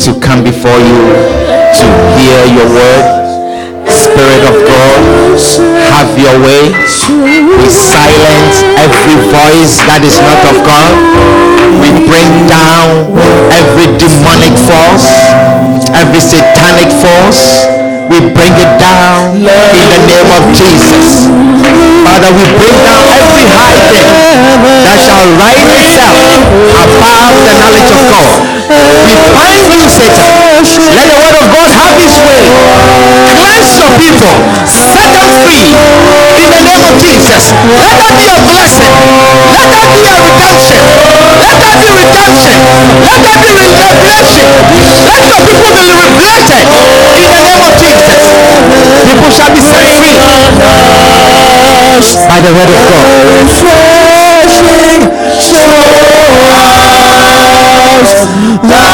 To come before you to hear your word. Spirit of God, have your way. We silence every voice that is not of God. We bring down every demonic force, every satanic force. We bring it down in the name of Jesus. Father, we bring down every high thing that shall rise itself above the knowledge of God. We bind you, Satan. Let the word of God have his way. Cleanse your people. Set them free in the name of Jesus. Let that be a blessing. Let that be a redemption. Let that be redemption. Let that be revelation. Let your people be liberated in the name of Jesus. People shall be set free by the word of God. Thy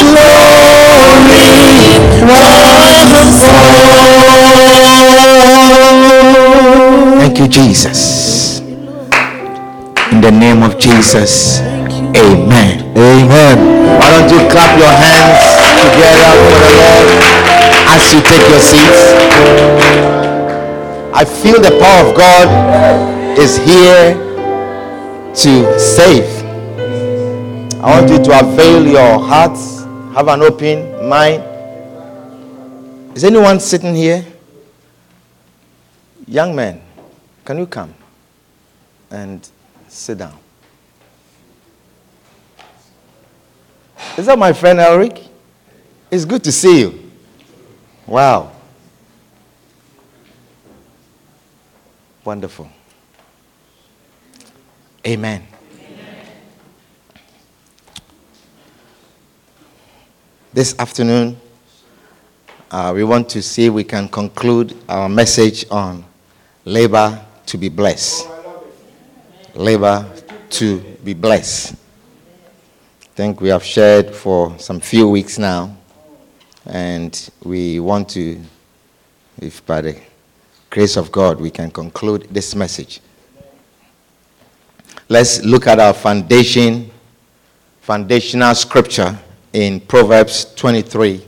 glory. Thank you, Jesus. The name of Jesus. Amen. Amen. Why don't you clap your hands together for the Lord as you take your seats? I feel the power of God is here to save. I want you to avail your hearts, have an open mind. Is anyone sitting here? Young man, can you come and sit down? Is that my friend Eric? It's good to see you. Wow. Wonderful. Amen. This afternoon, uh, we want to see if we can conclude our message on labor to be blessed. Labor to be blessed. I think we have shared for some few weeks now, and we want to, if by the grace of God, we can conclude this message. Let's look at our foundation, foundational scripture in Proverbs 23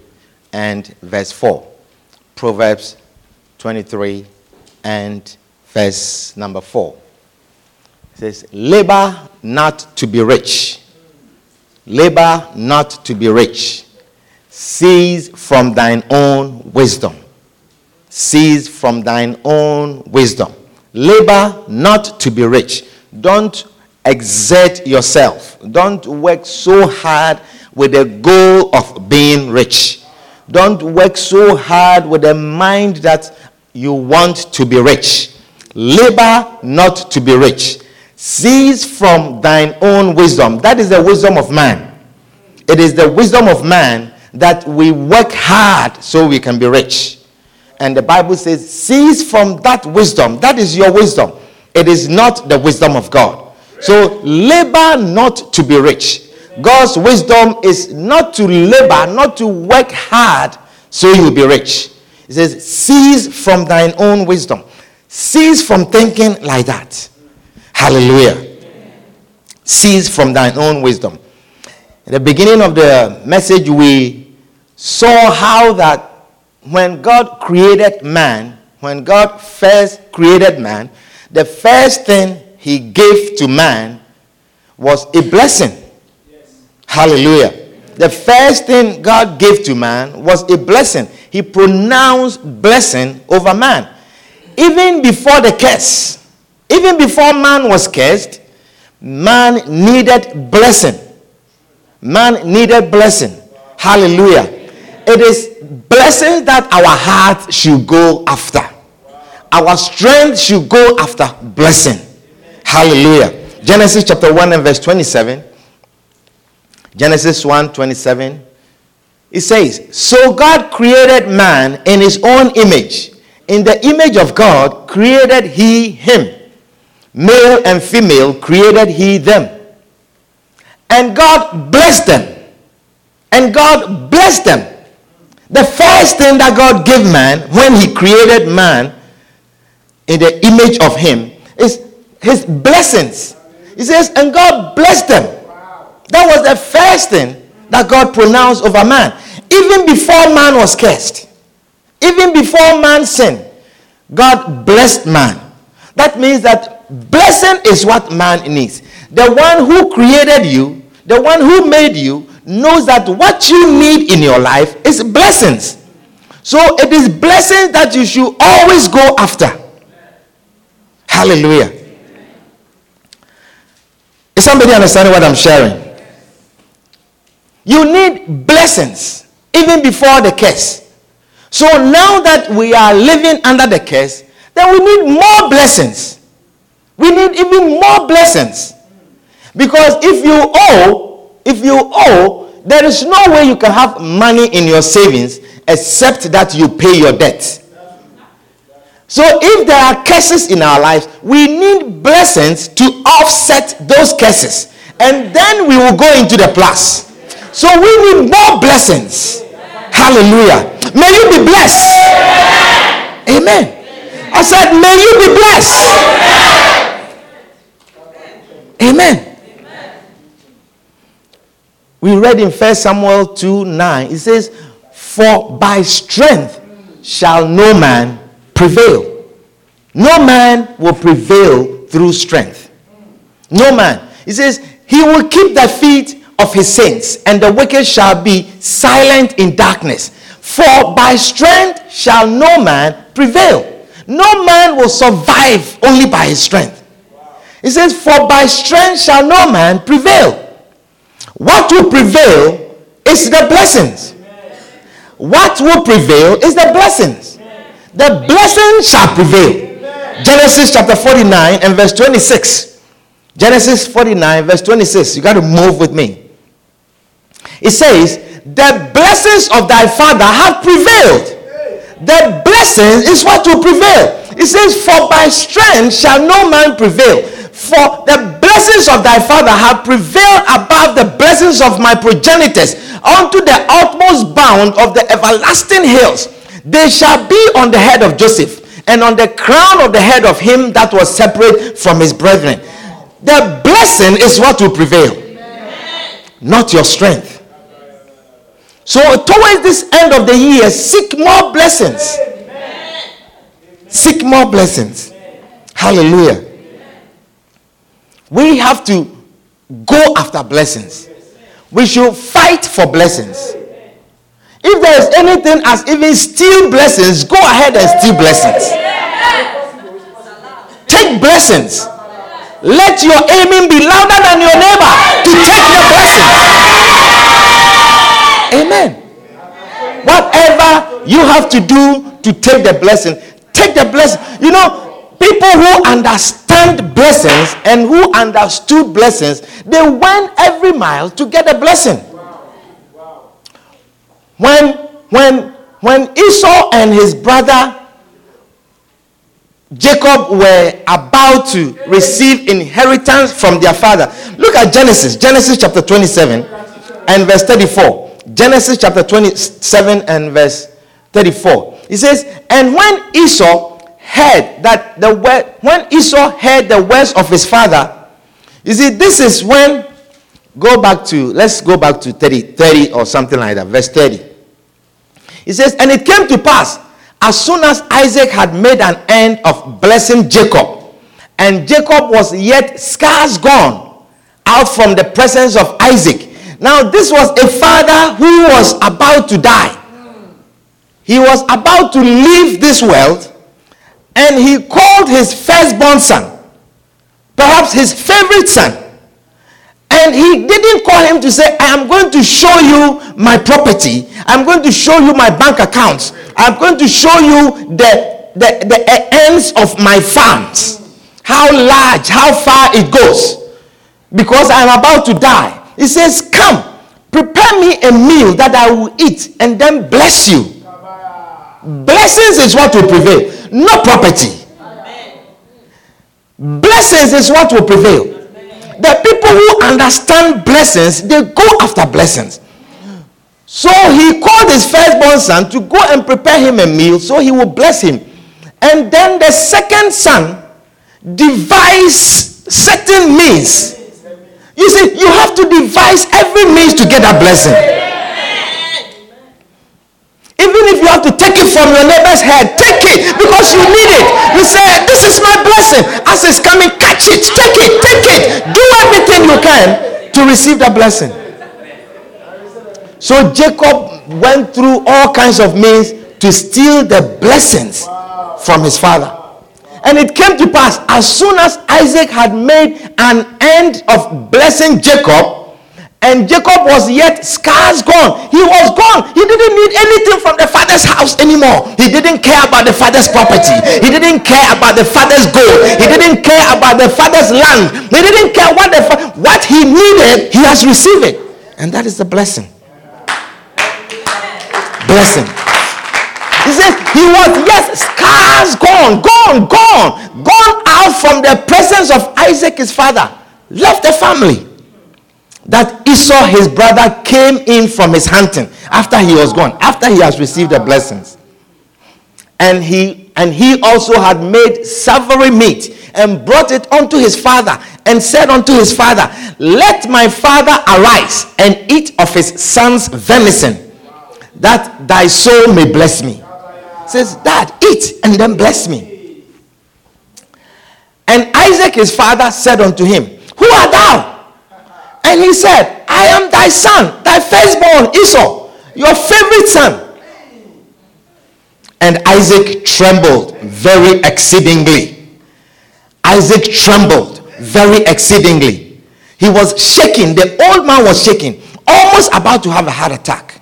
and verse 4. Proverbs 23 and verse number 4. Says, Labor not to be rich. Labor not to be rich. Seize from thine own wisdom. Seize from thine own wisdom. Labor not to be rich. Don't exert yourself. Don't work so hard with the goal of being rich. Don't work so hard with the mind that you want to be rich. Labor not to be rich. Seize from thine own wisdom. That is the wisdom of man. It is the wisdom of man that we work hard so we can be rich. And the Bible says, seize from that wisdom. That is your wisdom. It is not the wisdom of God. So labor not to be rich. God's wisdom is not to labor, not to work hard so you'll be rich. It says, seize from thine own wisdom. Cease from thinking like that. Hallelujah. Cease from thine own wisdom. At the beginning of the message, we saw how that when God created man, when God first created man, the first thing he gave to man was a blessing. Hallelujah. The first thing God gave to man was a blessing. He pronounced blessing over man. Even before the curse, even before man was cursed, man needed blessing. Man needed blessing. Hallelujah. It is blessings that our heart should go after. Our strength should go after blessing. Hallelujah. Genesis chapter 1 and verse 27. Genesis 1 27. It says, So God created man in his own image. In the image of God created he him. Male and female created he them. And God blessed them. And God blessed them. The first thing that God gave man when he created man in the image of him is his blessings. He says, and God blessed them. That was the first thing that God pronounced over man. Even before man was cursed, even before man sinned, God blessed man. That means that blessing is what man needs. The one who created you, the one who made you, knows that what you need in your life is blessings. So it is blessings that you should always go after. Hallelujah. Is somebody understanding what I'm sharing? You need blessings even before the curse. So now that we are living under the curse, then we need more blessings. We need even more blessings. Because if you owe, if you owe, there is no way you can have money in your savings except that you pay your debt. So if there are curses in our lives, we need blessings to offset those curses. And then we will go into the plus. So we need more blessings. Hallelujah. May you be blessed. Amen. I said, may you be blessed. Amen. We read in 1 Samuel 2 9, it says, For by strength shall no man prevail. No man will prevail through strength. No man. He says, He will keep the feet of his saints, and the wicked shall be silent in darkness. For by strength shall no man prevail. No man will survive only by his strength. He says, For by strength shall no man prevail. What will prevail is the blessings. What will prevail is the blessings. The blessings shall prevail. Genesis chapter 49 and verse 26. Genesis 49, verse 26. You got to move with me. It says, The blessings of thy father have prevailed. The blessing is what will prevail. It says, For by strength shall no man prevail. For the blessings of thy father have prevailed above the blessings of my progenitors unto the utmost bound of the everlasting hills. They shall be on the head of Joseph and on the crown of the head of him that was separate from his brethren. The blessing is what will prevail, not your strength. So, towards this end of the year, seek more blessings. Seek more blessings. Hallelujah. We have to go after blessings. We should fight for blessings. If there is anything as even steal blessings, go ahead and steal blessings. Take blessings. Let your aiming be louder than your neighbor to take your blessing. Amen. Whatever you have to do to take the blessing, take the blessing. You know, people who understand blessings and who understood blessings, they went every mile to get a blessing. When when when Esau and his brother Jacob were about to receive inheritance from their father. Look at Genesis, Genesis chapter 27 and verse 34. Genesis chapter 27 and verse 34. It says, And when Esau heard that the word, when Esau heard the words of his father, you see, this is when, go back to, let's go back to 30, 30 or something like that, verse 30. It says, And it came to pass, as soon as Isaac had made an end of blessing Jacob, and Jacob was yet scarce gone out from the presence of Isaac, now, this was a father who was about to die. He was about to leave this world, and he called his firstborn son, perhaps his favorite son. And he didn't call him to say, I am going to show you my property. I'm going to show you my bank accounts. I'm going to show you the, the, the ends of my farms. how large, how far it goes. Because I am about to die. He says, Come, prepare me a meal that I will eat and then bless you. Blessings is what will prevail, not property. Blessings is what will prevail. The people who understand blessings, they go after blessings. So he called his firstborn son to go and prepare him a meal so he will bless him. And then the second son devised certain means. You see, you have to devise every means to get that blessing. Even if you have to take it from your neighbor's head, take it because you need it. You say, This is my blessing. As it's coming, catch it, take it, take it. Do everything you can to receive that blessing. So Jacob went through all kinds of means to steal the blessings from his father. And it came to pass as soon as Isaac had made an end of blessing Jacob, and Jacob was yet scars gone. He was gone. He didn't need anything from the father's house anymore. He didn't care about the father's property. He didn't care about the father's gold. He didn't care about the father's land. He didn't care what the fa- what he needed. He has received it, and that is the blessing. Blessing. He says he was yes scars gone, gone, gone, gone out from the presence of Isaac his father. Left the family that Esau, his brother, came in from his hunting after he was gone, after he has received the blessings. And he and he also had made savory meat and brought it unto his father and said unto his father, Let my father arise and eat of his son's venison, that thy soul may bless me. Says, Dad, eat and then bless me. And Isaac his father said unto him, Who art thou? And he said, I am thy son, thy firstborn, Esau, your favorite son. And Isaac trembled very exceedingly. Isaac trembled very exceedingly. He was shaking. The old man was shaking, almost about to have a heart attack.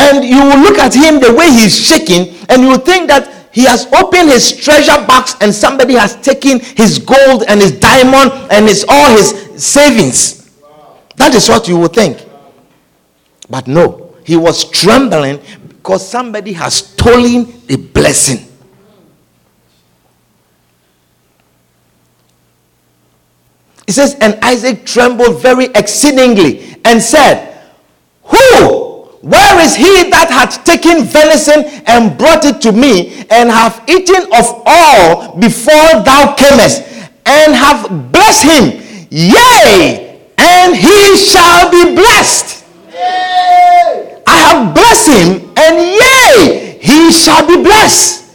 And you will look at him the way he's shaking, and you think that he has opened his treasure box and somebody has taken his gold and his diamond and his all his savings. That is what you would think. But no, he was trembling because somebody has stolen the blessing. He says, and Isaac trembled very exceedingly and said, Who where is he that hath taken venison and brought it to me, and have eaten of all before thou camest, and have blessed him? Yea, and he shall be blessed. I have blessed him, and yea, he shall be blessed.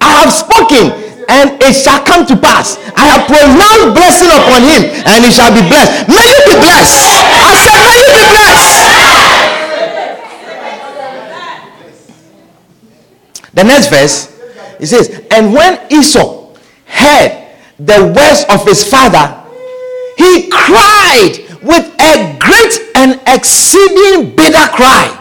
I have spoken, and it shall come to pass. I have pronounced blessing upon him, and he shall be blessed. May you be blessed. I said, May you be blessed. The next verse, it says, And when Esau heard the words of his father, he cried with a great and exceeding bitter cry.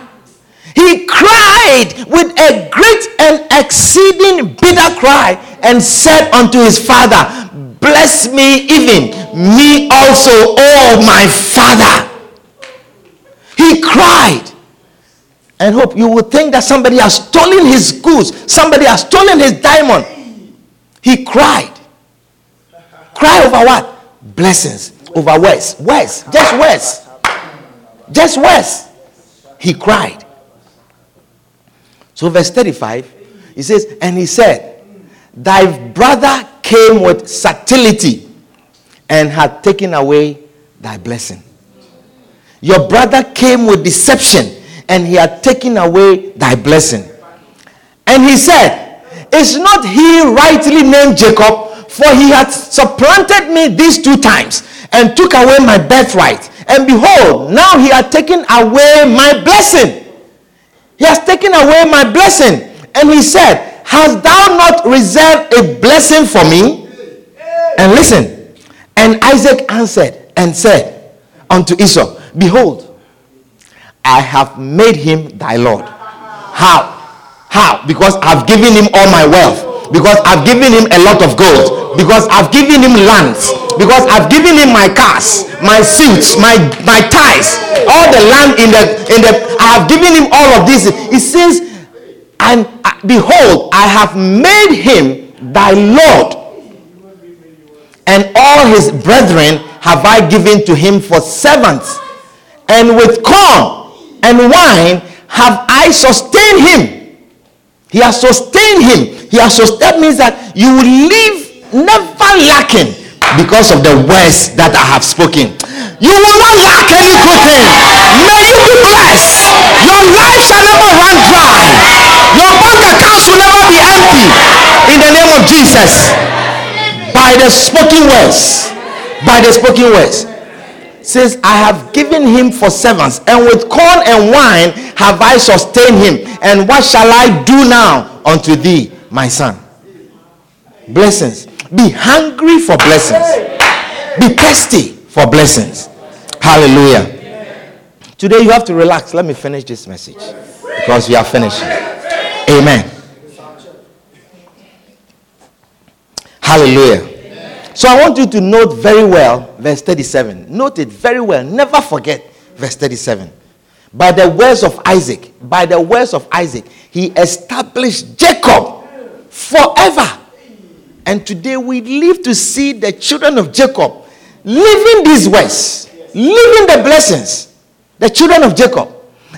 He cried with a great and exceeding bitter cry and said unto his father, Bless me even, me also, oh my father. He cried and hope. You would think that somebody has stolen his goods, somebody has stolen his diamond. He cried. Cry over what? Blessings. Over words. Words. Just words. Just words. He cried. So, verse 35, he says, And he said, Thy brother came with subtlety and had taken away thy blessing. Your brother came with deception and he had taken away thy blessing. And he said, Is not he rightly named Jacob? For he hath supplanted me these two times and took away my birthright. And behold, now he hath taken away my blessing. He has taken away my blessing. And he said, Hast thou not reserved a blessing for me? And listen. And Isaac answered and said unto Esau, Behold, I have made him thy Lord. How? How? Because I've given him all my wealth. because I've given him a lot of gold, because I've given him lands, because I've given him my cars, my suits, my my ties, all the land in the in the I have given him all of this. It says, and uh, behold, I have made him thy Lord, and all his brethren have I given to him for servants, and with corn and wine have I sustained him. He has sustained him. He has sustained that means that you will live never lacking because of the words that I have spoken. You will not lack any good thing. May you be blessed. Your life shall never run dry. Your bank accounts will never be empty. In the name of Jesus. By the spoken words. By the spoken words. Says, I have given him for servants, and with corn and wine have I sustained him. And what shall I do now unto thee, my son? Blessings. Be hungry for blessings. Be thirsty for blessings. Hallelujah. Today you have to relax. Let me finish this message because we are finishing. Amen. Hallelujah. So I want you to note very well verse 37. Note it very well. Never forget verse 37. By the words of Isaac, by the words of Isaac, he established Jacob forever. And today we live to see the children of Jacob living these words, living the blessings. The children of Jacob,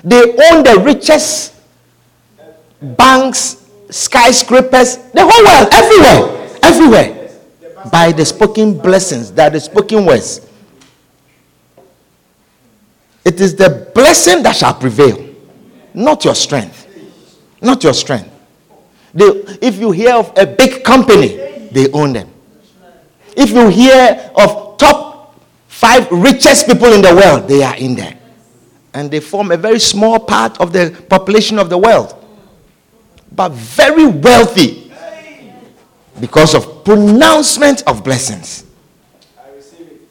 they own the richest banks, skyscrapers, the whole world, everywhere, everywhere, by the spoken blessings, that the spoken words. It is the blessing that shall prevail, not your strength. Not your strength. They, if you hear of a big company, they own them. If you hear of top five richest people in the world, they are in there. And they form a very small part of the population of the world. But very wealthy because of pronouncement of blessings.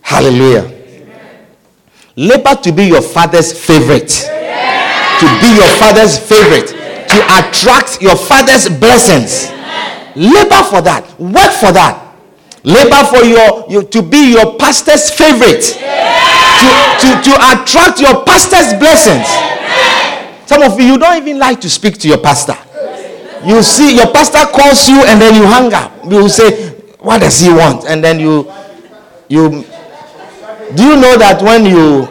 Hallelujah. Labor to be your father's favorite. To be your father's favorite. To attract your father's blessings. Labor for that. Work for that. Labor for your, your to be your pastor's favorite. To, to, to attract your pastor's blessings. Some of you, you don't even like to speak to your pastor. You see, your pastor calls you and then you hang up. You say, What does he want? And then you you do you know that when you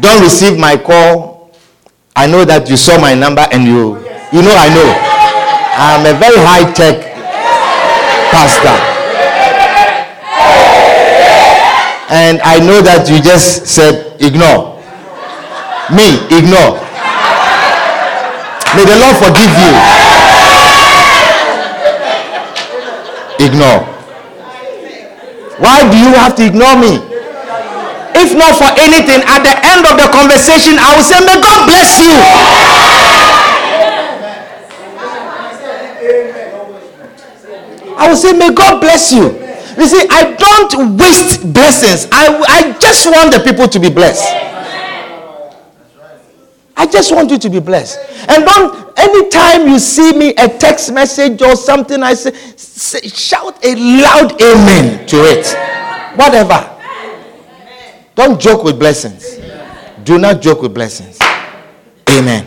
don't receive my call, I know that you saw my number and you you know I know. I'm a very high tech pastor. And I know that you just said ignore. Me, ignore. May the Lord forgive you. Ignore. Why do you have to ignore me? If not for anything, at the end of the conversation, I will say, May God bless you. I will say, May God bless you. You see, I don't waste blessings. I, I just want the people to be blessed. I just want you to be blessed. And don't, anytime you see me a text message or something, I say, say shout a loud amen to it. Whatever. Don't joke with blessings. Do not joke with blessings. Amen.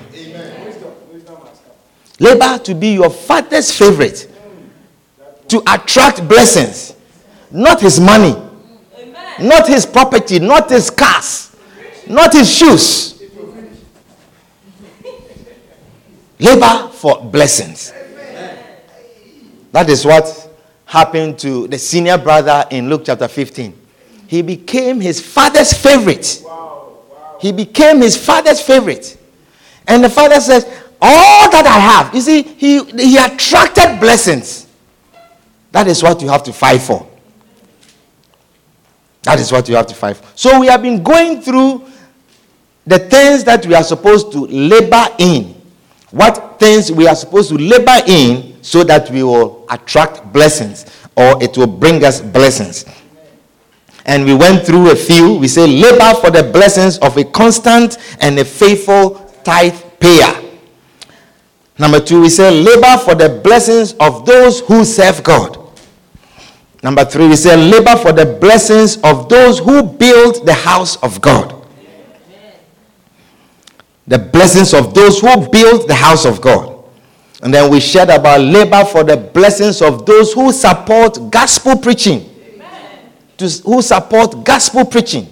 Labor to be your father's favorite, to attract blessings, not his money, not his property, not his cars, not his shoes. Labor for blessings. That is what happened to the senior brother in Luke chapter 15. He became his father's favorite. He became his father's favorite. And the father says, All that I have, you see, he, he attracted blessings. That is what you have to fight for. That is what you have to fight for. So we have been going through the things that we are supposed to labor in. What things we are supposed to labor in so that we will attract blessings or it will bring us blessings. And we went through a few. We say, labor for the blessings of a constant and a faithful tithe payer. Number two, we say labor for the blessings of those who serve God. Number three, we say labor for the blessings of those who build the house of God. The blessings of those who build the house of God. And then we shared about labor for the blessings of those who support gospel preaching. To, who support gospel preaching.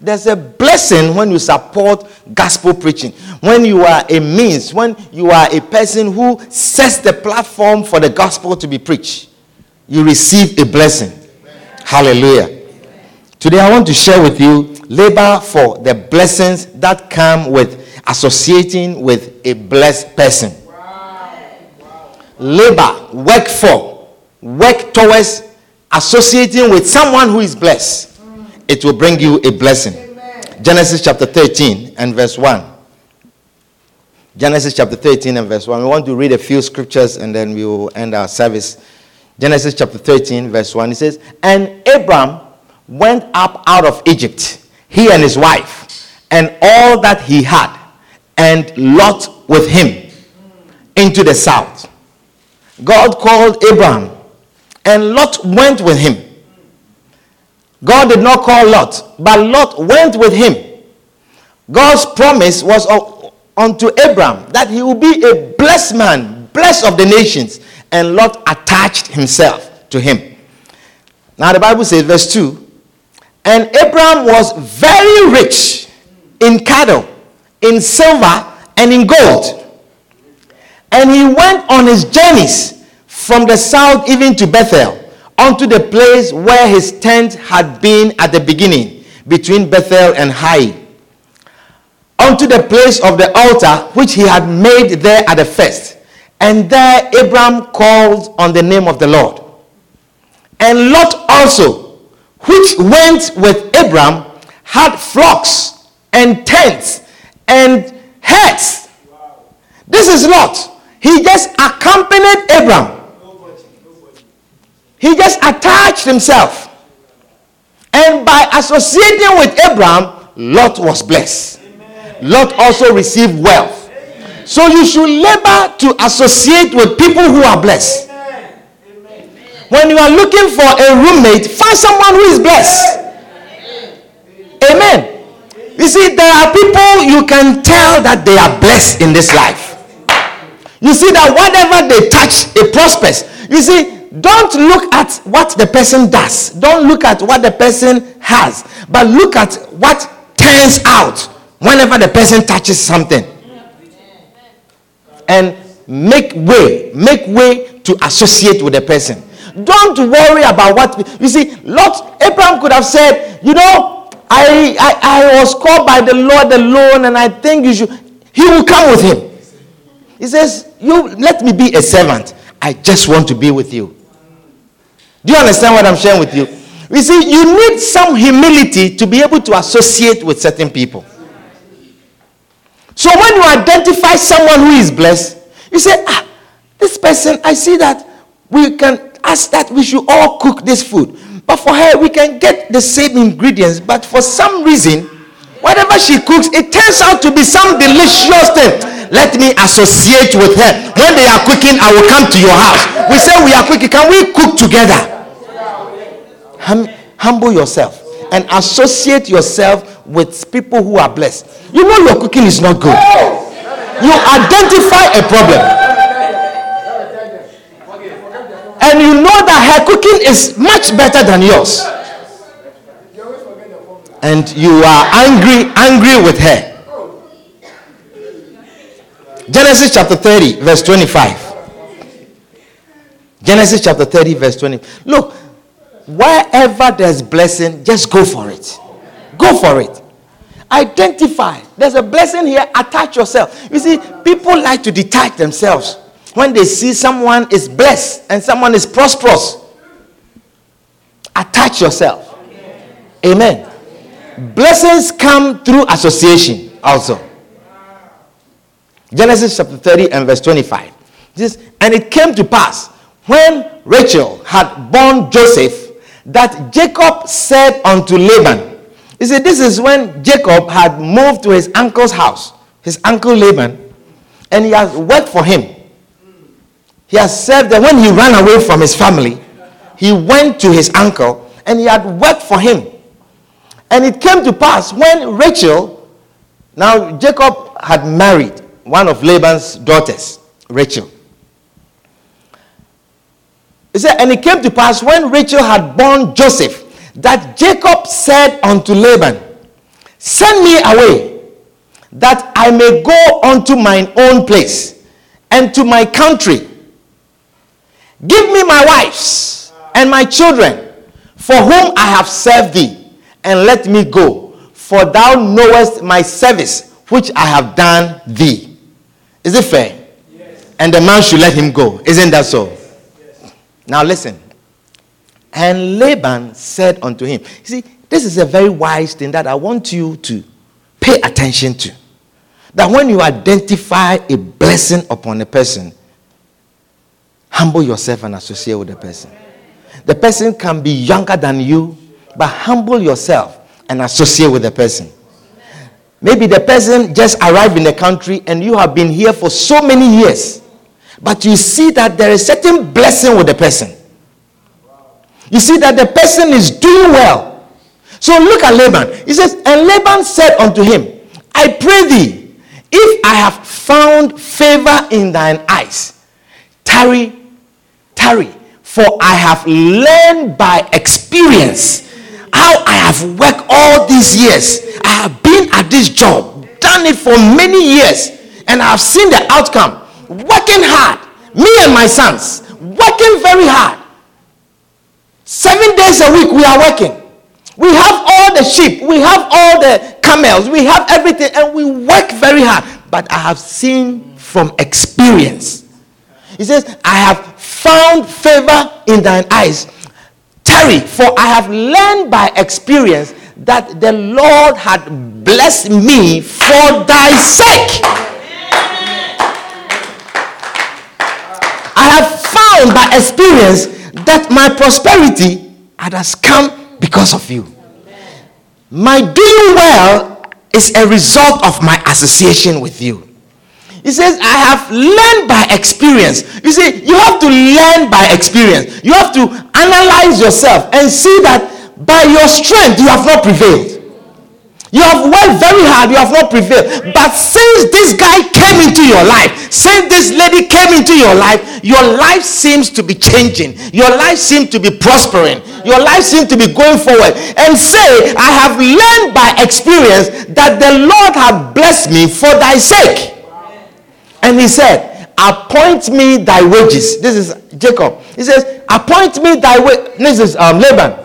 There's a blessing when you support gospel preaching. When you are a means, when you are a person who sets the platform for the gospel to be preached, you receive a blessing. Amen. Hallelujah. Amen. Today I want to share with you labor for the blessings that come with associating with a blessed person. Wow. Wow. Labor, work for, work towards associating with someone who is blessed it will bring you a blessing. Amen. Genesis chapter 13 and verse 1. Genesis chapter 13 and verse 1. We want to read a few scriptures and then we will end our service. Genesis chapter 13, verse 1. It says, And Abram went up out of Egypt, he and his wife, and all that he had, and Lot with him into the south. God called Abram, and Lot went with him. God did not call Lot, but Lot went with him. God's promise was unto Abram that he will be a blessed man, blessed of the nations, and Lot attached himself to him. Now the Bible says, verse 2 And Abram was very rich in cattle, in silver, and in gold. And he went on his journeys from the south even to Bethel unto the place where his tent had been at the beginning, between Bethel and Hai, unto the place of the altar which he had made there at the first. And there Abram called on the name of the Lord. And Lot also, which went with Abram, had flocks and tents and herds. This is Lot. He just accompanied Abram he just attached himself. And by associating with Abram, Lot was blessed. Amen. Lot also received wealth. Amen. So you should labor to associate with people who are blessed. Amen. When you are looking for a roommate, find someone who is blessed. Amen. You see, there are people you can tell that they are blessed in this life. You see that whatever they touch, it prospers. You see, don't look at what the person does. Don't look at what the person has. But look at what turns out whenever the person touches something. And make way, make way to associate with the person. Don't worry about what you see. Lot Abraham could have said, you know, I, I I was called by the Lord alone, and I think you should. He will come with him. He says, You let me be a servant. I just want to be with you. Do you understand what I'm sharing with you? You see, you need some humility to be able to associate with certain people. So when you identify someone who is blessed, you say, ah, this person, I see that we can ask that we should all cook this food. But for her, we can get the same ingredients. But for some reason, whatever she cooks, it turns out to be some delicious thing. Let me associate with her. When they are cooking, I will come to your house. We say we are cooking. Can we cook together? hum, humble yourself and associate yourself with people who are blessed. You know your cooking is not good. You identify a problem. And you know that her cooking is much better than yours. And you are angry, angry with her. Genesis chapter 30, verse 25. Genesis chapter 30, verse 20. Look, wherever there's blessing, just go for it. Go for it. Identify. There's a blessing here. Attach yourself. You see, people like to detach themselves when they see someone is blessed and someone is prosperous. Attach yourself. Amen. Blessings come through association also. Genesis chapter 30 and verse 25. This, and it came to pass when Rachel had born Joseph that Jacob said unto Laban, He said, This is when Jacob had moved to his uncle's house, his uncle Laban, and he has worked for him. He has served them. When he ran away from his family, he went to his uncle and he had worked for him. And it came to pass when Rachel, now Jacob had married one of Laban's daughters, Rachel. He said, and it came to pass when Rachel had born Joseph that Jacob said unto Laban, Send me away, that I may go unto mine own place and to my country. Give me my wives and my children, for whom I have served thee, and let me go, for thou knowest my service which I have done thee. Is it fair? Yes. And the man should let him go. Isn't that so? Yes. Now listen. And Laban said unto him, You see, this is a very wise thing that I want you to pay attention to. That when you identify a blessing upon a person, humble yourself and associate with the person. The person can be younger than you, but humble yourself and associate with the person. Maybe the person just arrived in the country and you have been here for so many years, but you see that there is certain blessing with the person. You see that the person is doing well. So look at Laban. He says, And Laban said unto him, I pray thee, if I have found favor in thine eyes, tarry, tarry, for I have learned by experience how I have worked all these years. I have been at this job, done it for many years, and I have seen the outcome. Working hard, me and my sons, working very hard. Seven days a week we are working. We have all the sheep, we have all the camels, we have everything, and we work very hard. But I have seen from experience. He says, I have found favor in thine eyes. Tarry, for I have learned by experience that the Lord had blessed me for thy sake. I have found by experience that my prosperity has come because of you. My doing well is a result of my association with you. He says, I have learned by experience. You see, you have to learn by experience. You have to analyze yourself and see that by your strength you have not prevailed. You have worked very hard, you have not prevailed. But since this guy came into your life, since this lady came into your life, your life seems to be changing. Your life seems to be prospering. Your life seems to be going forward. And say, I have learned by experience that the Lord has blessed me for thy sake. And he said, Appoint me thy wages. This is Jacob. He says, Appoint me thy wages. This is um, Laban.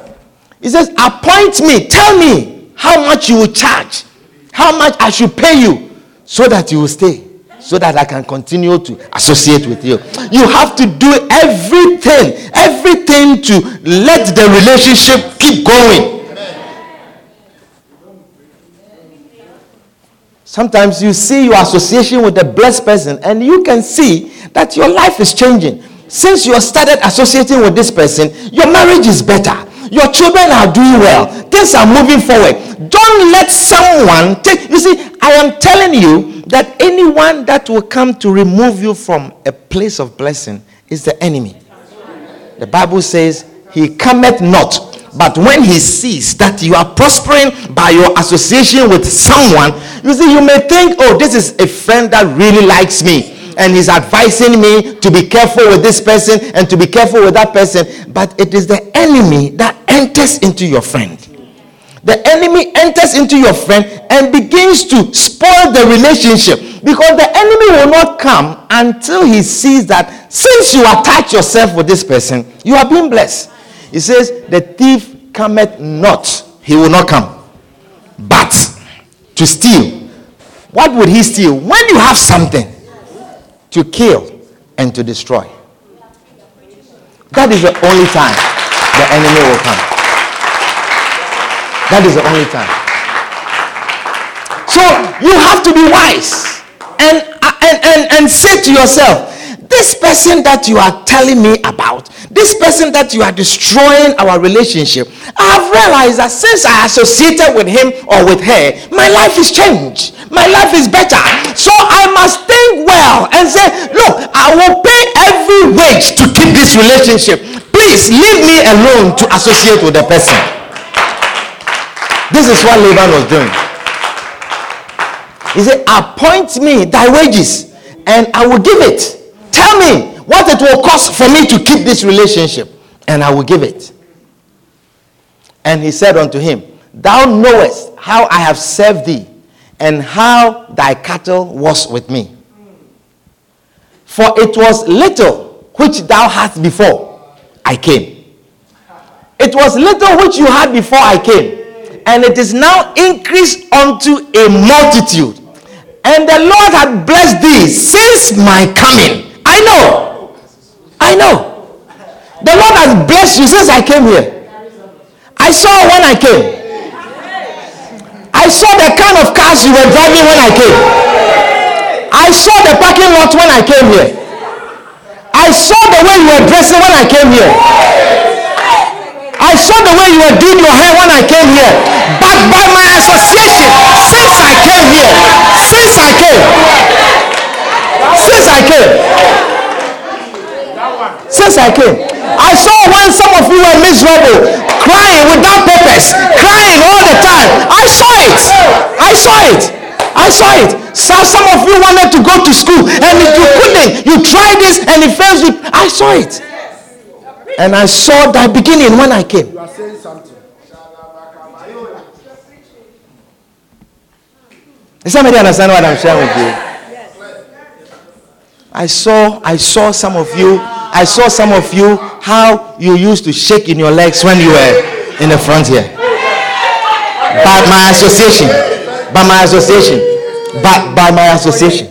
He says, Appoint me. Tell me how much you will charge, how much I should pay you, so that you will stay, so that I can continue to associate with you. You have to do everything, everything to let the relationship keep going. Sometimes you see your association with a blessed person, and you can see that your life is changing. Since you started associating with this person, your marriage is better your children are doing well. Things are moving forward. Don't let someone take. You see, I am telling you that anyone that will come to remove you from a place of blessing is the enemy. The Bible says, He cometh not. But when he sees that you are prospering by your association with someone, you see, you may think, oh, this is a friend that really likes me and he's advising me to be careful with this person and to be careful with that person. But it is the enemy that enters into your friend. The enemy enters into your friend and begins to spoil the relationship because the enemy will not come until he sees that since you attach yourself with this person, you are being blessed. He says, The thief cometh not, he will not come, but to steal. What would he steal? When you have something, to kill and to destroy. That is the only time the enemy will come. That is the only time. So you have to be wise and, and, and, and say to yourself, this person that you are telling me about, this person that you are destroying our relationship, I have realized that since I associated with him or with her, my life is changed. My life is better. So I must think well and say, Look, I will pay every wage to keep this relationship. Please leave me alone to associate with the person. This is what Laban was doing. He said, Appoint me thy wages, and I will give it. Tell me what it will cost for me to keep this relationship, and I will give it. And he said unto him, Thou knowest how I have served thee, and how thy cattle was with me. For it was little which thou hadst before I came. It was little which you had before I came, and it is now increased unto a multitude. And the Lord had blessed thee since my coming. I know. I know. The Lord has blessed you since I came here. I saw when I came. I saw the kind of cars you were driving when I came. I saw the parking lot when I came here. I saw the way you were dressing when I came here. I saw the way you were doing your hair when I came here. But by my association, since I came here, since I came, since I came, since I came, I saw when some of you were miserable, crying without purpose, crying all the time. I saw it. I saw it. I saw it. So some of you wanted to go to school and if you couldn't. You tried this and it fails you. I saw it. And I saw that beginning when I came. You are saying something. Does somebody understand what I'm sharing with you? I saw, I saw some of you, I saw some of you how you used to shake in your legs when you were in the front here. By my association, by my association, by, by my association.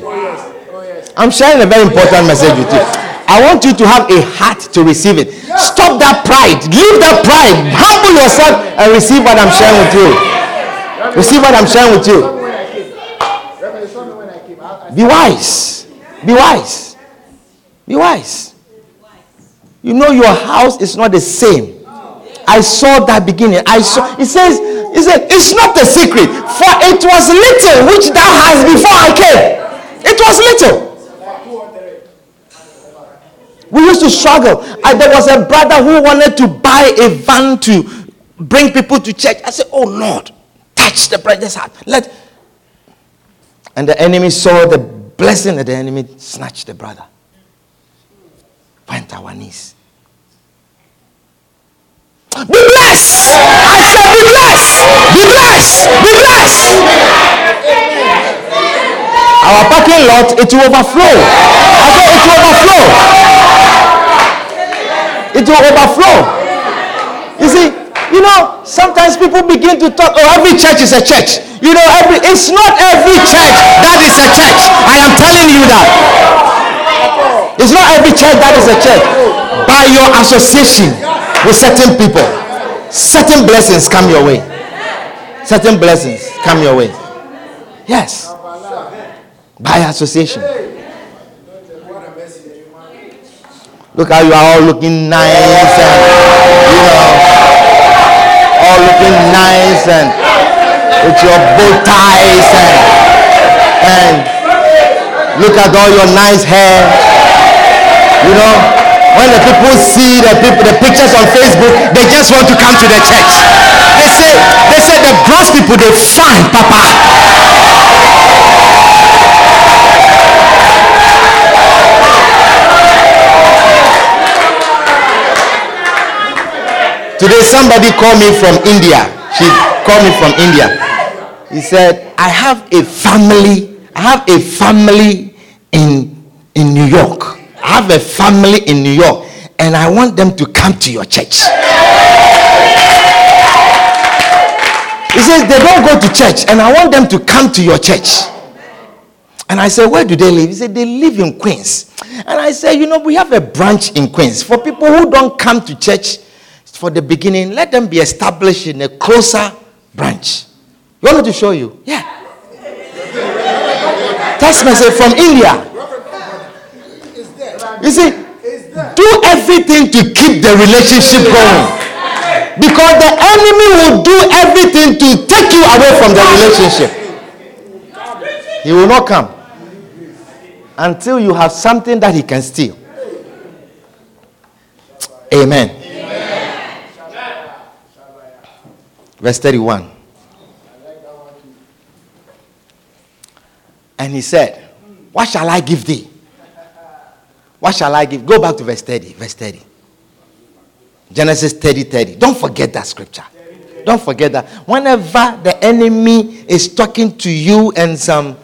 I'm sharing a very important message with you. I want you to have a heart to receive it. Stop that pride. Leave that pride. Humble yourself and receive what I'm sharing with you. Receive what I'm sharing with you. Be wise. Be wise. Be wise. You know your house is not the same. I saw that beginning. I saw. It says. It said it's not a secret, for it was little which thou hast before I came. It was little. We used to struggle. I, there was a brother who wanted to buy a van to bring people to church. I said, "Oh Lord, touch the brother's heart. Let." And the enemy saw the blessing that the enemy snatched the brother. Went our knees. Be blessed! I said, be blessed! Be blessed! Be blessed! Our parking lot, it will overflow. I said, it will overflow. It will overflow. You see, you know, sometimes people begin to talk, oh, every church is a church. You know, every it's not every church that is a church. I am telling you that. It's not every church that is a church. By your association with certain people, certain blessings come your way. Certain blessings come your way. Yes. By association. Look how you are all looking nice and you know all looking nice and with your bow ties and and look at all your nice hair. You know, when the people see the people the pictures on Facebook, they just want to come to the church. They say they say the gross people they fine, Papa. Today somebody called me from India. She called me from India. He said, I have a family, I have a family in in New York. I have a family in New York and I want them to come to your church. He says they don't go to church and I want them to come to your church. And I said, Where do they live? He said, They live in Queens. And I said, You know, we have a branch in Queens. For people who don't come to church for the beginning, let them be established in a closer branch. You want me to show you? Yeah. Text message from India. You see, do everything to keep the relationship going. Because the enemy will do everything to take you away from the relationship. He will not come. until you have something that he can steal. Amen. Verse 31. And he said, What shall I give thee? What shall I give? Go back to verse 30. Verse 30. Genesis 30 30. Don't forget that scripture. Don't forget that. Whenever the enemy is talking to you and some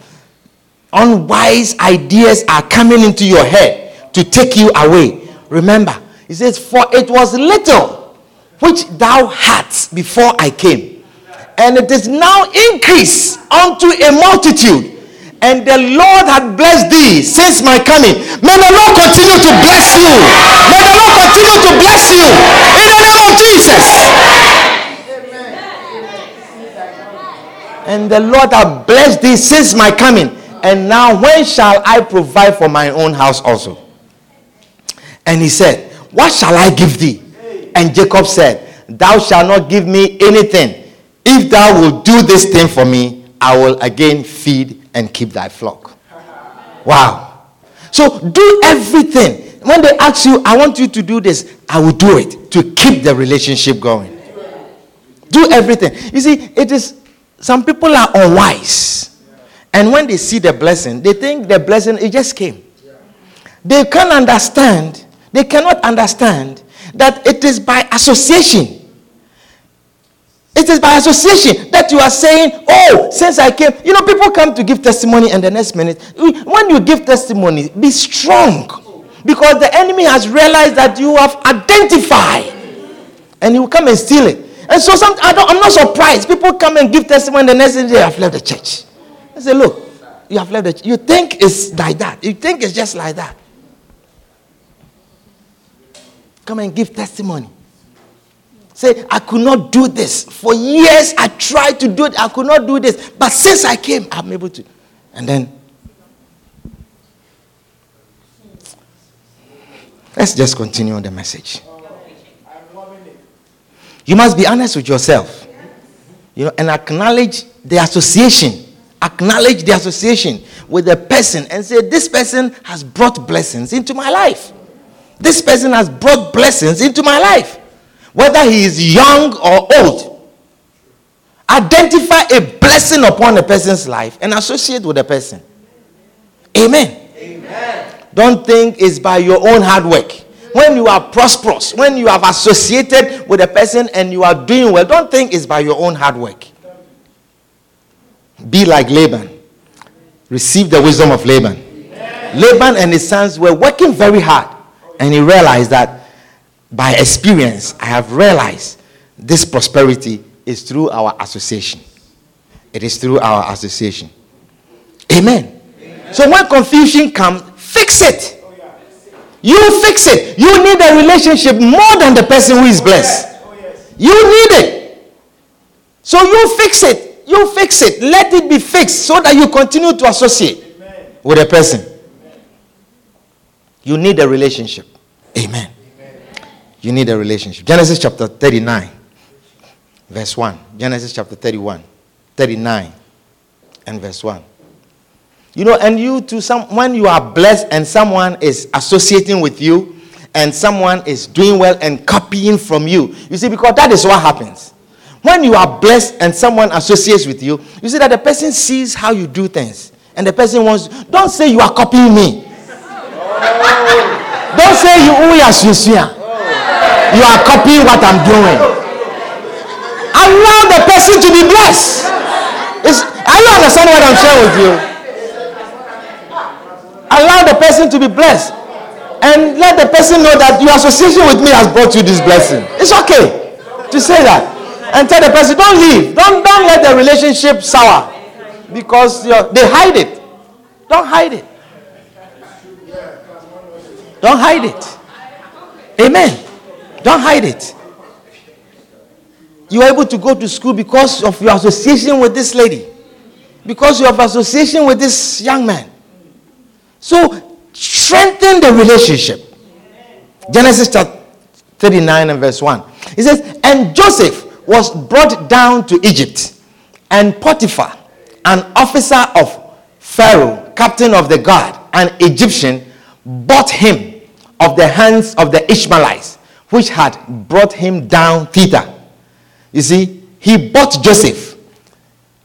unwise ideas are coming into your head to take you away, remember, he says, For it was little which thou hadst before I came, and it is now increased unto a multitude. And the Lord had blessed thee since my coming. May the Lord continue to bless you. May the Lord continue to bless you in the name of Jesus. And the Lord hath blessed thee since my coming. And now, when shall I provide for my own house also? And he said, What shall I give thee? And Jacob said, Thou shalt not give me anything. If thou wilt do this thing for me, I will again feed and keep thy flock. Wow. So do everything. When they ask you, I want you to do this, I will do it to keep the relationship going. Do everything. You see, it is some people are unwise. And when they see the blessing, they think the blessing it just came. They can't understand, they cannot understand that it is by association. It is by association that you are saying, Oh, since I came. You know, people come to give testimony, and the next minute, when you give testimony, be strong. Because the enemy has realized that you have identified, and he will come and steal it. And so some, I I'm not surprised. People come and give testimony, and the next day they have left the church. I say, Look, you have left the church. You think it's like that. You think it's just like that. Come and give testimony. Say, I could not do this. For years I tried to do it, I could not do this. But since I came, I'm able to. And then, let's just continue on the message. You must be honest with yourself. You know, and acknowledge the association. Acknowledge the association with the person and say, This person has brought blessings into my life. This person has brought blessings into my life whether he is young or old. Identify a blessing upon a person's life and associate with the person. Amen. Amen. Don't think it's by your own hard work. When you are prosperous, when you have associated with a person and you are doing well, don't think it's by your own hard work. Be like Laban. Receive the wisdom of Laban. Amen. Laban and his sons were working very hard, and he realized that by experience, I have realized this prosperity is through our association. It is through our association. Amen. Amen. So when confusion comes, fix it. You fix it. You need a relationship more than the person who is blessed. You need it. So you fix it. You fix it. Let it be fixed so that you continue to associate with a person. You need a relationship. Amen. You need a relationship. Genesis chapter 39, verse 1. Genesis chapter 31, 39, and verse 1. You know, and you to some, when you are blessed and someone is associating with you and someone is doing well and copying from you, you see, because that is what happens. When you are blessed and someone associates with you, you see that the person sees how you do things. And the person wants, don't say you are copying me. Oh. Don't say you, oh, yeah, you are copying what I'm doing. Allow the person to be blessed. Is, are you understanding what I'm sharing with you? Allow the person to be blessed. And let the person know that your association with me has brought you this blessing. It's okay to say that. And tell the person, don't leave. Don't, don't let the relationship sour. Because they hide it. Don't hide it. Don't hide it. Amen. Don't hide it. You are able to go to school because of your association with this lady, because you have association with this young man. So strengthen the relationship. Genesis chapter 39 and verse 1. It says, And Joseph was brought down to Egypt, and Potiphar, an officer of Pharaoh, captain of the guard, an Egyptian, bought him of the hands of the Ishmaelites, which had brought him down thither. You see, he bought Joseph.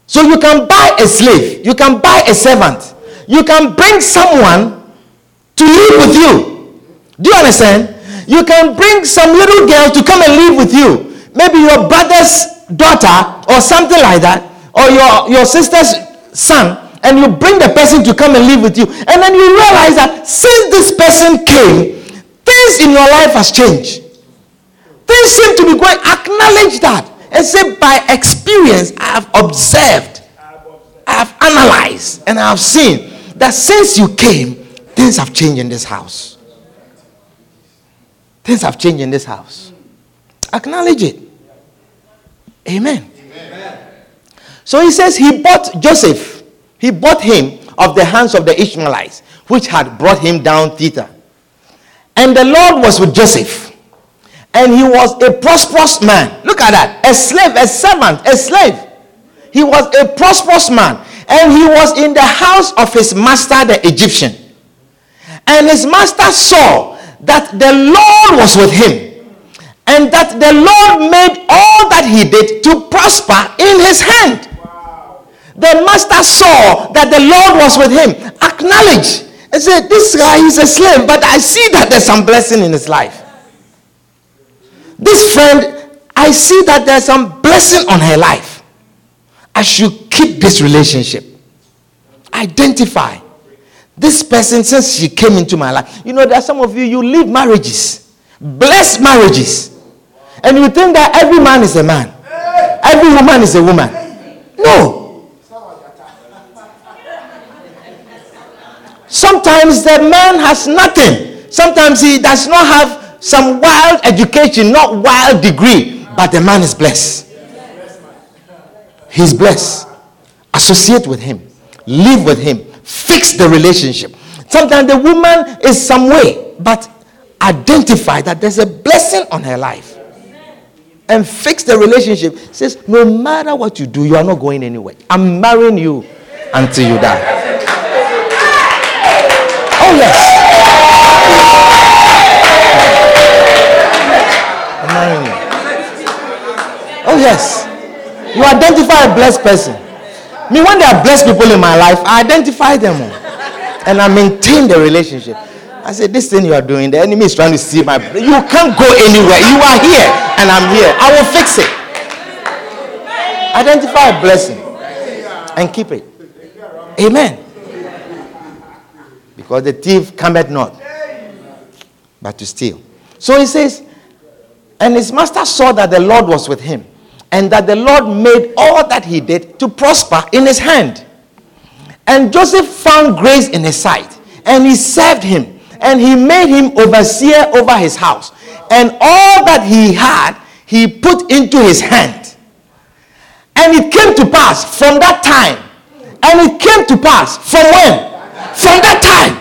So you can buy a slave, you can buy a servant, you can bring someone to live with you. Do you understand? You can bring some little girl to come and live with you. Maybe your brother's daughter or something like that, or your, your sister's son, and you bring the person to come and live with you. And then you realize that since this person came, things in your life has changed. Things seem to be going. Acknowledge that and say, by experience, I have observed, I have analyzed, and I have seen that since you came, things have changed in this house. Things have changed in this house. Acknowledge it. Amen. Amen. So he says he bought Joseph, he bought him of the hands of the Ishmaelites, which had brought him down thither. And the Lord was with Joseph, and he was a prosperous man. Look at that a slave, a servant, a slave. He was a prosperous man, and he was in the house of his master, the Egyptian. And his master saw that the Lord was with him and that the Lord made all that he did to prosper in his hand. The master saw that the Lord was with him. Acknowledge and said, This guy is a slave, but I see that there's some blessing in his life. This friend, I see that there's some blessing on her life. I should keep this relationship. Identify this person since she came into my life. You know, there are some of you, you leave marriages, blessed marriages, and you think that every man is a man, every woman is a woman. No. Sometimes the man has nothing. Sometimes he does not have some wild education, not wild degree, but the man is blessed. He's blessed. Associate with him, live with him, fix the relationship. Sometimes the woman is some way, but identify that there's a blessing on her life and fix the relationship. Says, no matter what you do, you are not going anywhere. I'm marrying you until you die. Oh, yes. Oh, yes. You identify a blessed person. Me, when there are blessed people in my life, I identify them. And I maintain the relationship. I said, This thing you are doing, the enemy is trying to see my. You can't go anywhere. You are here, and I'm here. I will fix it. Identify a blessing and keep it. Amen. Because the thief cometh not, but to steal. So he says, and his master saw that the Lord was with him, and that the Lord made all that he did to prosper in his hand. And Joseph found grace in his sight, and he served him and he made him overseer over his house. And all that he had, he put into his hand. And it came to pass from that time. And it came to pass from when? From that time.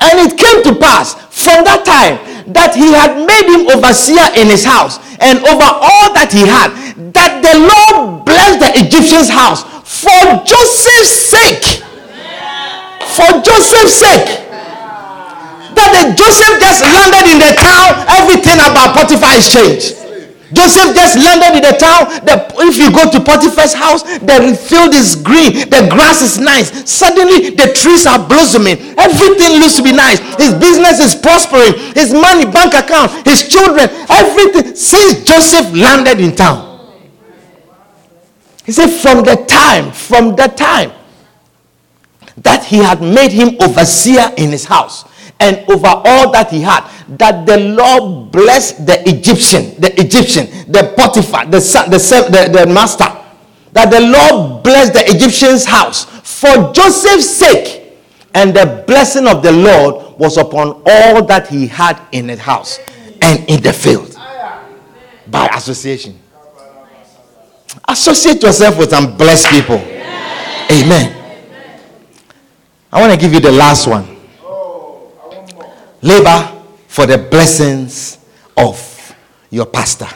And it came to pass from that time that he had made him overseer in his house and over all that he had, that the Lord blessed the Egyptian's house for Joseph's sake. For Joseph's sake that the Joseph just landed in the town, everything about Potiphar is changed. Joseph just landed in the town. The, if you go to Potiphar's house, the field is green, the grass is nice. Suddenly, the trees are blossoming. Everything looks to be nice. His business is prospering. His money, bank account, his children, everything. Since Joseph landed in town, he said, from the time, from the time that he had made him overseer in his house, and over all that he had, that the Lord blessed the Egyptian, the Egyptian, the Potiphar, the son, the, the, the master, that the Lord blessed the Egyptian's house for Joseph's sake, and the blessing of the Lord was upon all that he had in the house and in the field by association. Associate yourself with some blessed people. Amen. I want to give you the last one labor for the blessings of your pastor.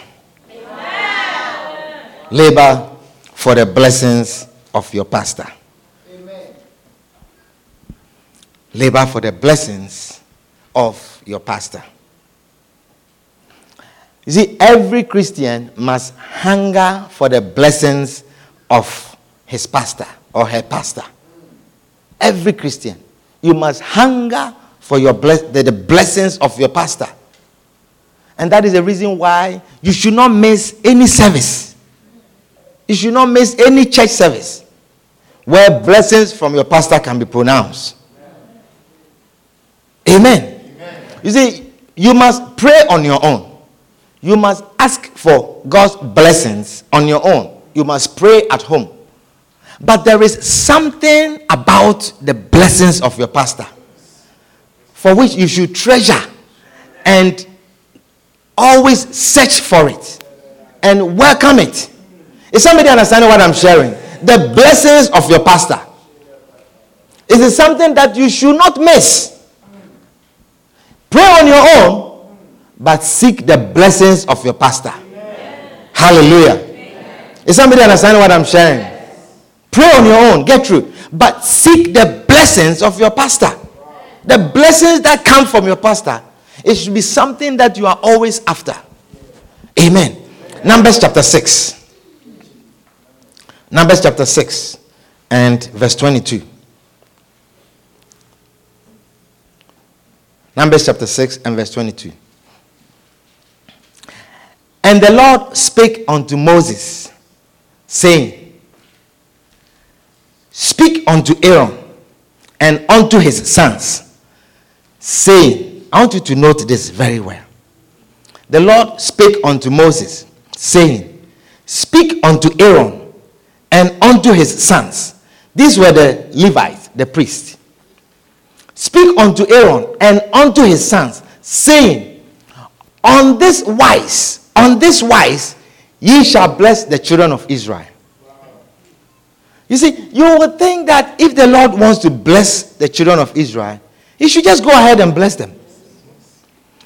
Amen. Labor for the blessings of your pastor. Amen. labor for the blessings of your pastor. You see, every Christian must hunger for the blessings of his pastor or her pastor. Every Christian. You must hunger for your bless- the, the blessings of your pastor. And that is the reason why you should not miss any service. You should not miss any church service where blessings from your pastor can be pronounced. Amen. You see, you must pray on your own. You must ask for God's blessings on your own. You must pray at home. But there is something about the blessings of your pastor for which you should treasure and always search for it and welcome it. Is somebody understanding what I'm sharing? The blessings of your pastor. It is something that you should not miss. Pray on your own, but seek the blessings of your pastor. Hallelujah. Is somebody understanding what I'm sharing? Pray on your own, get through. But seek the blessings of your pastor. The blessings that come from your pastor. It should be something that you are always after. Amen. Numbers chapter 6. Numbers chapter 6 and verse 22. Numbers chapter 6 and verse 22. And the Lord spake unto Moses, saying, Speak unto Aaron and unto his sons, saying, I want you to note this very well. The Lord spake unto Moses, saying, Speak unto Aaron and unto his sons. These were the Levites, the priests. Speak unto Aaron and unto his sons, saying, On this wise, on this wise, ye shall bless the children of Israel. You see, you would think that if the Lord wants to bless the children of Israel, he should just go ahead and bless them.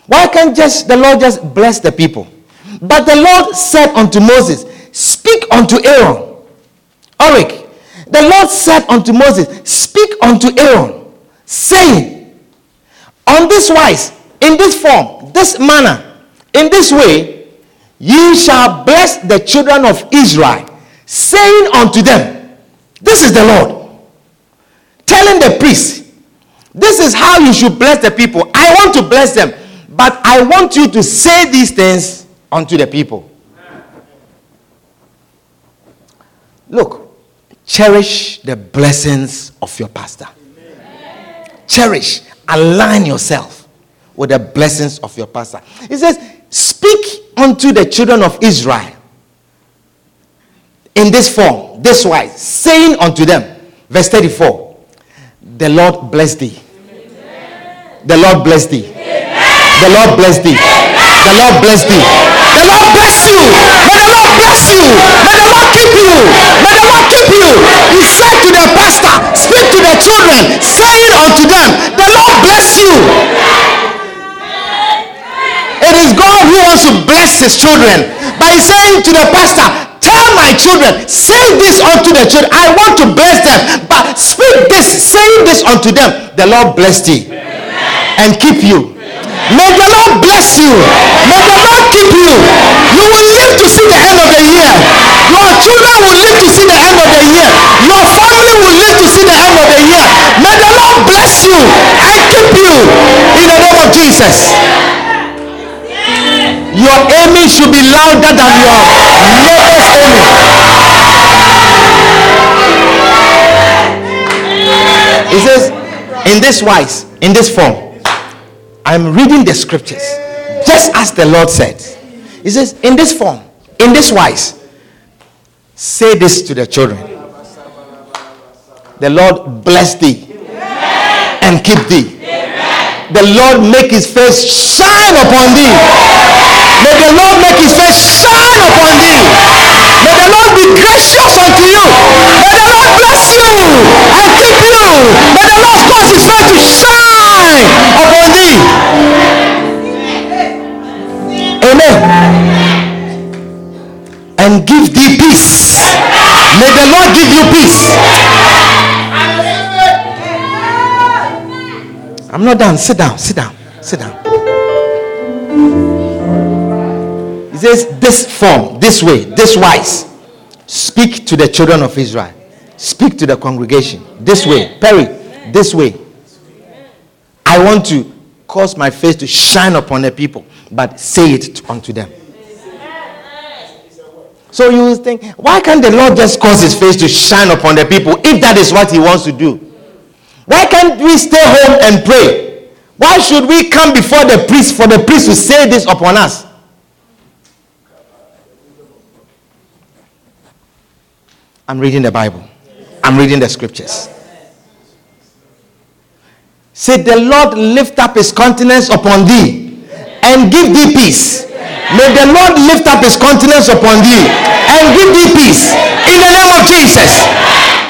Why can't just the Lord just bless the people? But the Lord said unto Moses, Speak unto Aaron. Oric, the Lord said unto Moses, Speak unto Aaron, saying, On this wise, in this form, this manner, in this way, ye shall bless the children of Israel, saying unto them, This is the Lord. Telling the priest, This is how you should bless the people. I want to bless them, but I want you to say these things unto the people. Look, cherish the blessings of your pastor. Cherish, align yourself with the blessings of your pastor. He says, Speak unto the children of Israel in this form, this wise, saying unto them, verse 34, The Lord bless thee. The Lord bless thee. The Lord bless thee. The Lord bless thee. The Lord bless you. May the Lord bless you. May the Lord keep you. May the Lord keep you. He said to the pastor, Speak to the children, saying unto them, The Lord bless you. It is God who wants to bless his children. By saying to the pastor, Tell my children, say this unto the children. I want to bless them, but speak this, saying this unto them. The Lord bless thee and keep you. May the Lord bless you. May the Lord keep you. You will live to see the end of the year. Your children will live to see the end of the year. Your family will live to see the end of the year. May the Lord bless you and keep you in the name of Jesus. Your aiming should be louder than your neighbor's aiming. He says, in this wise, in this form, I'm reading the scriptures just as the Lord said. He says, in this form, in this wise, say this to the children. The Lord bless thee and keep thee. The Lord make his face shine upon thee. May the Lord make his face shine upon thee. May the Lord be gracious unto you. May the Lord bless you and keep you. May the Lord cause his face to shine upon thee. Amen. And give thee peace. May the Lord give you peace. I'm not done. Sit down, sit down, sit down. He says, This form, this way, this wise. Speak to the children of Israel. Speak to the congregation. This way. Perry, this way. I want to cause my face to shine upon the people, but say it unto them. So you think, why can't the Lord just cause his face to shine upon the people if that is what he wants to do? Why can't we stay home and pray? Why should we come before the priest for the priest to say this upon us? I'm reading the Bible. I'm reading the scriptures. Say, the Lord lift up his countenance upon thee and give thee peace. May the Lord lift up his countenance upon thee and give thee peace in the name of Jesus.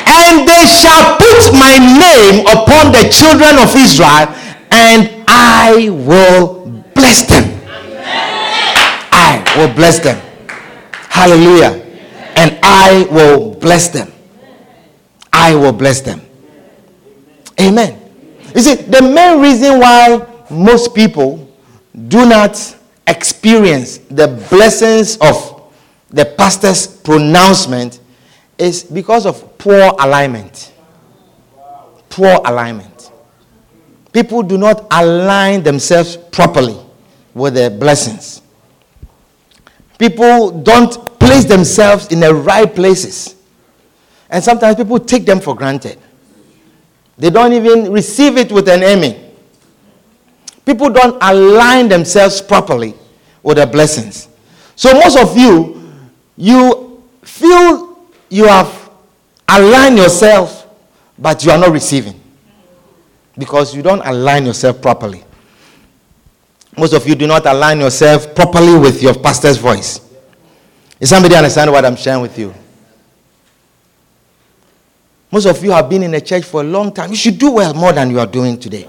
And they shall put my name upon the children of Israel, and I will bless them. I will bless them. Hallelujah. And I will bless them. I will bless them. Amen. You see, the main reason why most people do not experience the blessings of the pastor's pronouncement is because of poor alignment. Poor alignment. People do not align themselves properly with their blessings. People don't place themselves in the right places. And sometimes people take them for granted. They don't even receive it with an amen. People don't align themselves properly with the blessings. So most of you, you feel you have aligned yourself, but you are not receiving. Because you don't align yourself properly. Most of you do not align yourself properly with your pastor's voice. Is somebody understand what I'm sharing with you? Most of you have been in a church for a long time. You should do well more than you are doing today.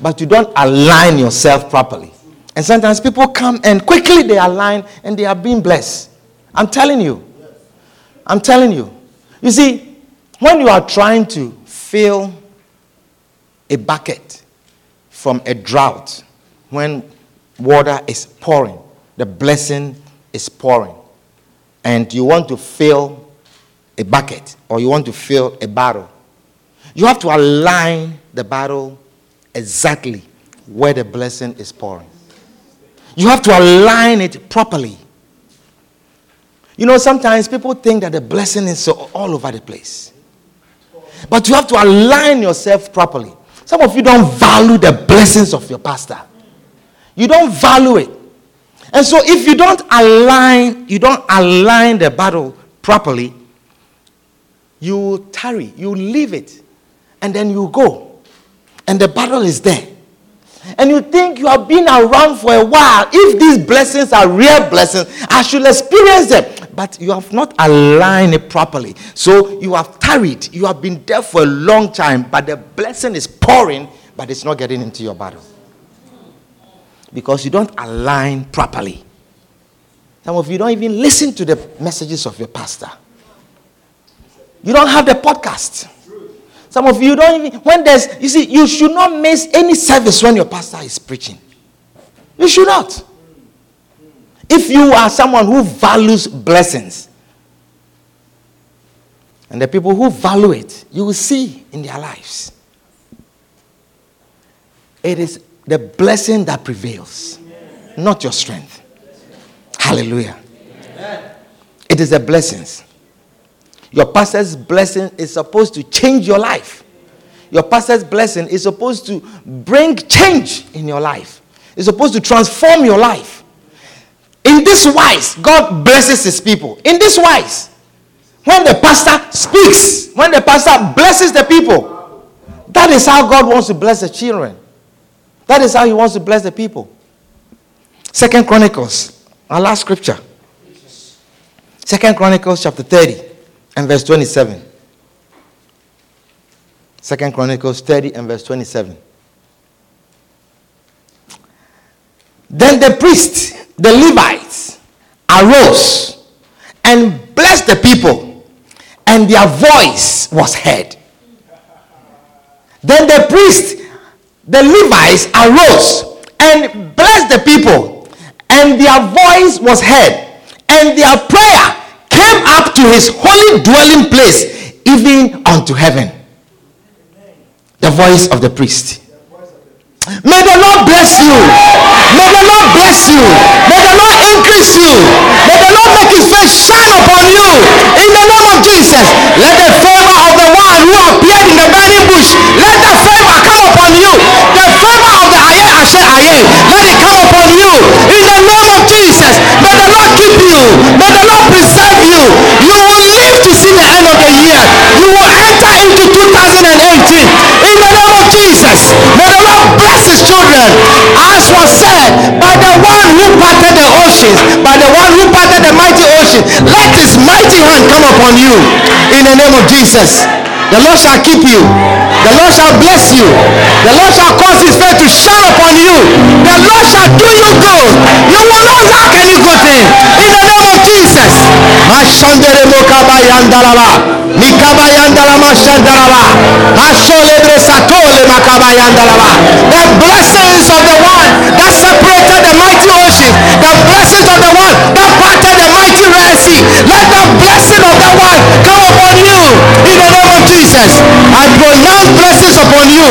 But you don't align yourself properly. And sometimes people come and quickly they align and they are being blessed. I'm telling you. I'm telling you. You see, when you are trying to fill a bucket from a drought, when water is pouring, the blessing is pouring, and you want to fill a bucket or you want to fill a barrel, you have to align the barrel exactly where the blessing is pouring. You have to align it properly. You know, sometimes people think that the blessing is all over the place. But you have to align yourself properly. Some of you don't value the blessings of your pastor. You don't value it. And so if you don't align, you don't align the battle properly, you tarry, you leave it, and then you go. And the battle is there. And you think you have been around for a while. If these blessings are real blessings, I should experience them. But you have not aligned it properly. So you have tarried. You have been there for a long time, but the blessing is pouring, but it's not getting into your battle. Because you don't align properly. Some of you don't even listen to the messages of your pastor. You don't have the podcast. Some of you don't even, when there's, you see, you should not miss any service when your pastor is preaching. You should not. If you are someone who values blessings, and the people who value it, you will see in their lives. It is the blessing that prevails, not your strength. Hallelujah. It is the blessings. Your pastor's blessing is supposed to change your life. Your pastor's blessing is supposed to bring change in your life. It's supposed to transform your life. In this wise, God blesses his people. In this wise, when the pastor speaks, when the pastor blesses the people, that is how God wants to bless the children. That is how he wants to bless the people. Second Chronicles, our last scripture. Second Chronicles chapter 30 and verse 27. Second Chronicles 30 and verse 27. Then the priest, the Levites, arose and blessed the people, and their voice was heard. Then the priest the Levites arose and blessed the people, and their voice was heard, and their prayer came up to his holy dwelling place, even unto heaven. The voice of the priest. May the Lord bless you. May the Lord bless you. May the Lord increase you. May the Lord make his face shine upon you. In the name of Jesus. Let the favor of the one who appeared in the burning bush, let the favor come upon you. The favor of the Aye Ashe Aye, let it come upon you. In the name of Jesus. Keep you. May the Lord preserve you. You will live to see the end of the year. You will enter into 2018. In the name of Jesus. May the Lord bless his children. As was said by the one who parted the oceans, by the one who parted the mighty ocean, let his mighty hand come upon you. In the name of Jesus. The Lord shall keep you. The Lord shall bless you. The Lord shall cause his face to shine upon you. The Lord shall do you good. You will not lack any good thing. In the name of Jesus. Mashandere mokaba yandalaba. Mikaba yandalama shandalaba. Asholebre satole makaba yandalaba. The blessings of the one that separated the mighty ocean. The blessings of the one that parted the mighty Red Sea. Let the blessing of the one come upon you. In the name of Jesus. I pronounce blessings upon you.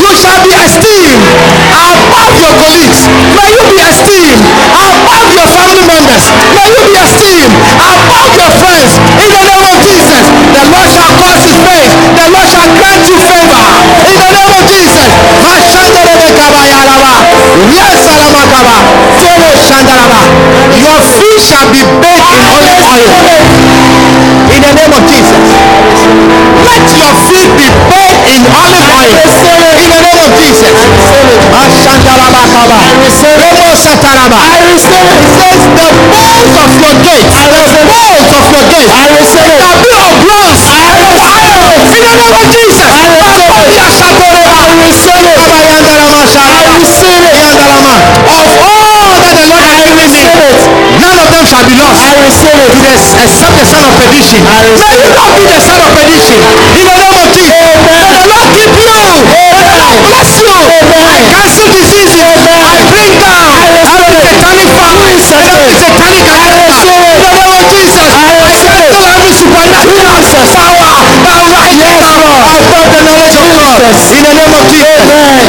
You shall be esteemed above your colleagues. May you be esteemed above your family members. May you be esteemed above your friends. In the name of Jesus. The Lord shall cause his face. The Lord shall grant you favor. In the name of Jesus. Your feet shall be bathed in olive oil. In the name of Jesus. Let your feet be in olive oil. In the name of Jesus. Ashandarabakaba. Remo sataraba. It It says the balls of your gates. The balls of your gates. Shall be of bronze. In the name of Jesus. Be lost. Yes, except the son of perdition. May you not be the son of perdition. In the name of Jesus. May the Lord keep you. May the Lord bless you. I cancel diseases. I bring down every satanic family, every satanic agenda. In the name of Jesus. I cancel every supernatural power that right now above the knowledge of God. In the name of Jesus.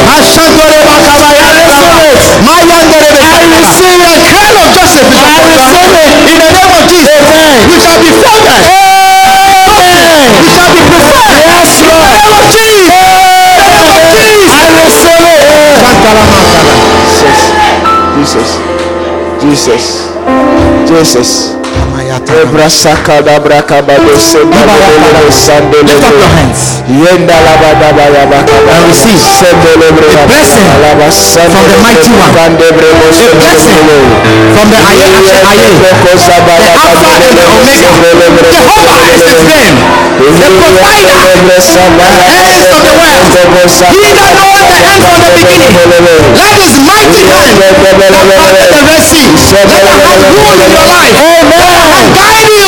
Ashantore bakabaya. Mayandore bekabaya. The crown of Joseph is upon you. In the name of Jesus. You shall be favored. You shall be preferred. Yes, Lord. In the name of Jesus. In the name of Jesus. I receive it. Jesus. Jesus. Jesus. Ebra sakada braka bado sendele sandele Lift up your hands. yenda la bada baya baka receive sendele bre blessing from the mighty one. kande bre mo A blessing from the Aye Aye. The Alpha and the Omega. Jehovah is his name. The provider. Of the world. He that the end from the beginning. Let his mighty hand that parted the Red Sea. Let the hand rule in your life. Let the hand guide you.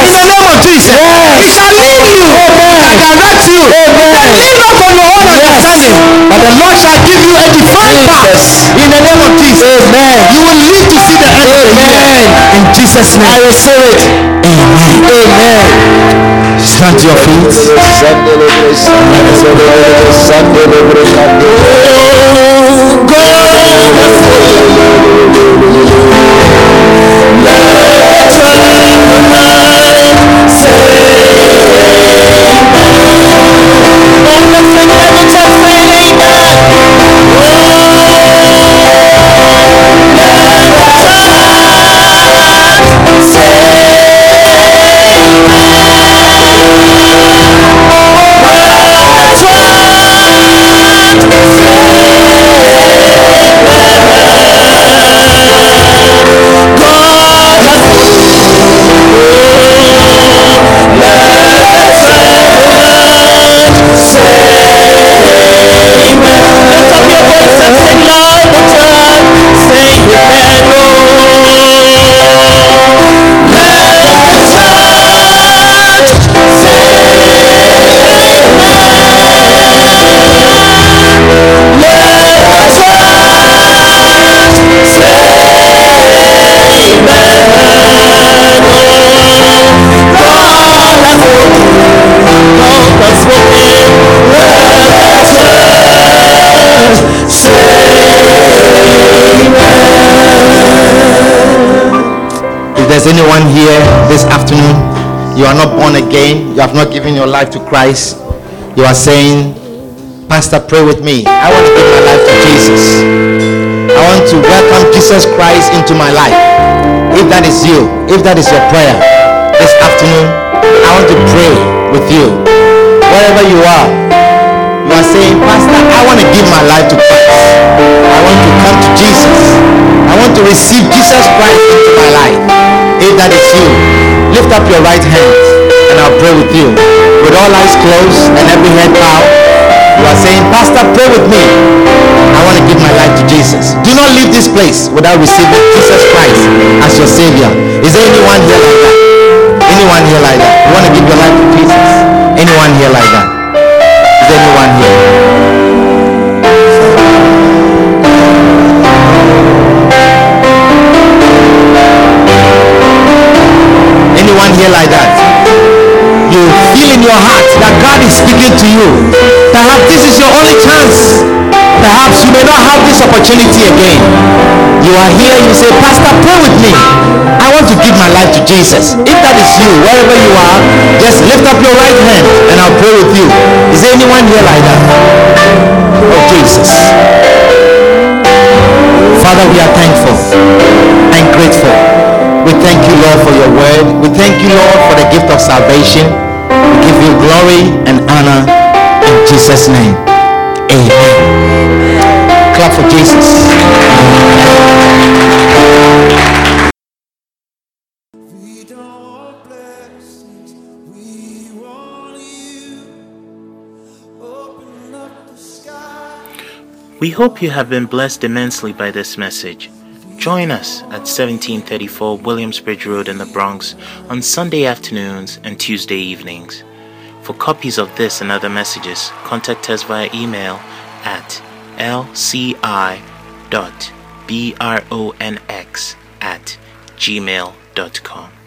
In the name of Jesus. He shall lead you. And direct you. And lean not on your own understanding. But the Lord shall give you a divine path. In the name of Jesus. Amen. You will live to see the end of the year. In Jesus' name. I receive it. Amen. Amen. Stand to your feet. sandele oh, bre there's anyone here this afternoon, you are not born again, you have not given your life to Christ, you are saying, Pastor, pray with me. I want to give my life to Jesus. I want to welcome Jesus Christ into my life. If that is you, if that is your prayer this afternoon, I want to pray with you. Wherever you are, you are saying, Pastor, I want to give my life to Christ. I want to come to Jesus. I want to receive Jesus Christ into my life. That is you, lift up your right hand and I'll pray with you. With all eyes closed and every head bowed, you are saying, Pastor, pray with me. I want to give my life to Jesus. Do not leave this place without receiving Jesus Christ as your Savior. Is there anyone here like that? Anyone here like that? You want to give your life to Jesus? Anyone here like that? Is there anyone here? To you. Perhaps this is your only chance. Perhaps you may not have this opportunity again. You are here, you say, Pastor, pray with me. I want to give my life to Jesus. If that is you, wherever you are, just lift up your right hand and I'll pray with you. Is there anyone here like that? Oh, Jesus. Father, we are thankful and grateful. We thank you, Lord, for your word. We thank you, Lord, for the gift of salvation. Give you glory and honor in Jesus' name. Amen. Clap for Jesus. We hope you have been blessed immensely by this message. Join us at 1734 Williamsbridge Road in the Bronx on Sunday afternoons and Tuesday evenings. For copies of this and other messages, contact us via email at lci.bronx at gmail.com.